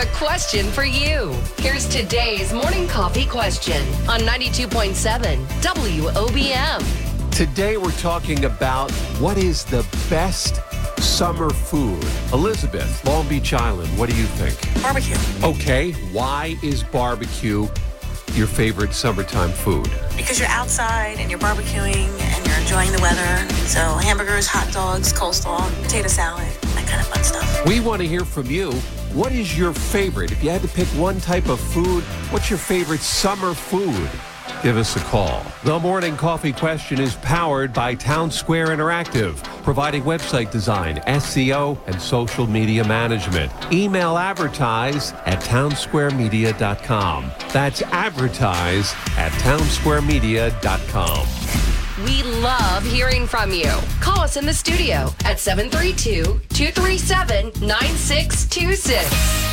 a question for you. Here's today's morning coffee question on 92.7 WOBM. Today we're talking about what is the best summer food. Elizabeth, Long Beach Island, what do you think? Barbecue. Okay, why is barbecue your favorite summertime food? Because you're outside and you're barbecuing and you're enjoying the weather. So hamburgers, hot dogs, coleslaw, potato salad, that kind of fun stuff. We want to hear from you. What is your favorite? If you had to pick one type of food, what's your favorite summer food? Give us a call. The morning coffee question is powered by Townsquare Interactive, providing website design, SEO, and social media management. Email advertise at townsquaremedia.com. That's advertise at townsquaremedia.com. Love hearing from you. Call us in the studio at 732 237 9626.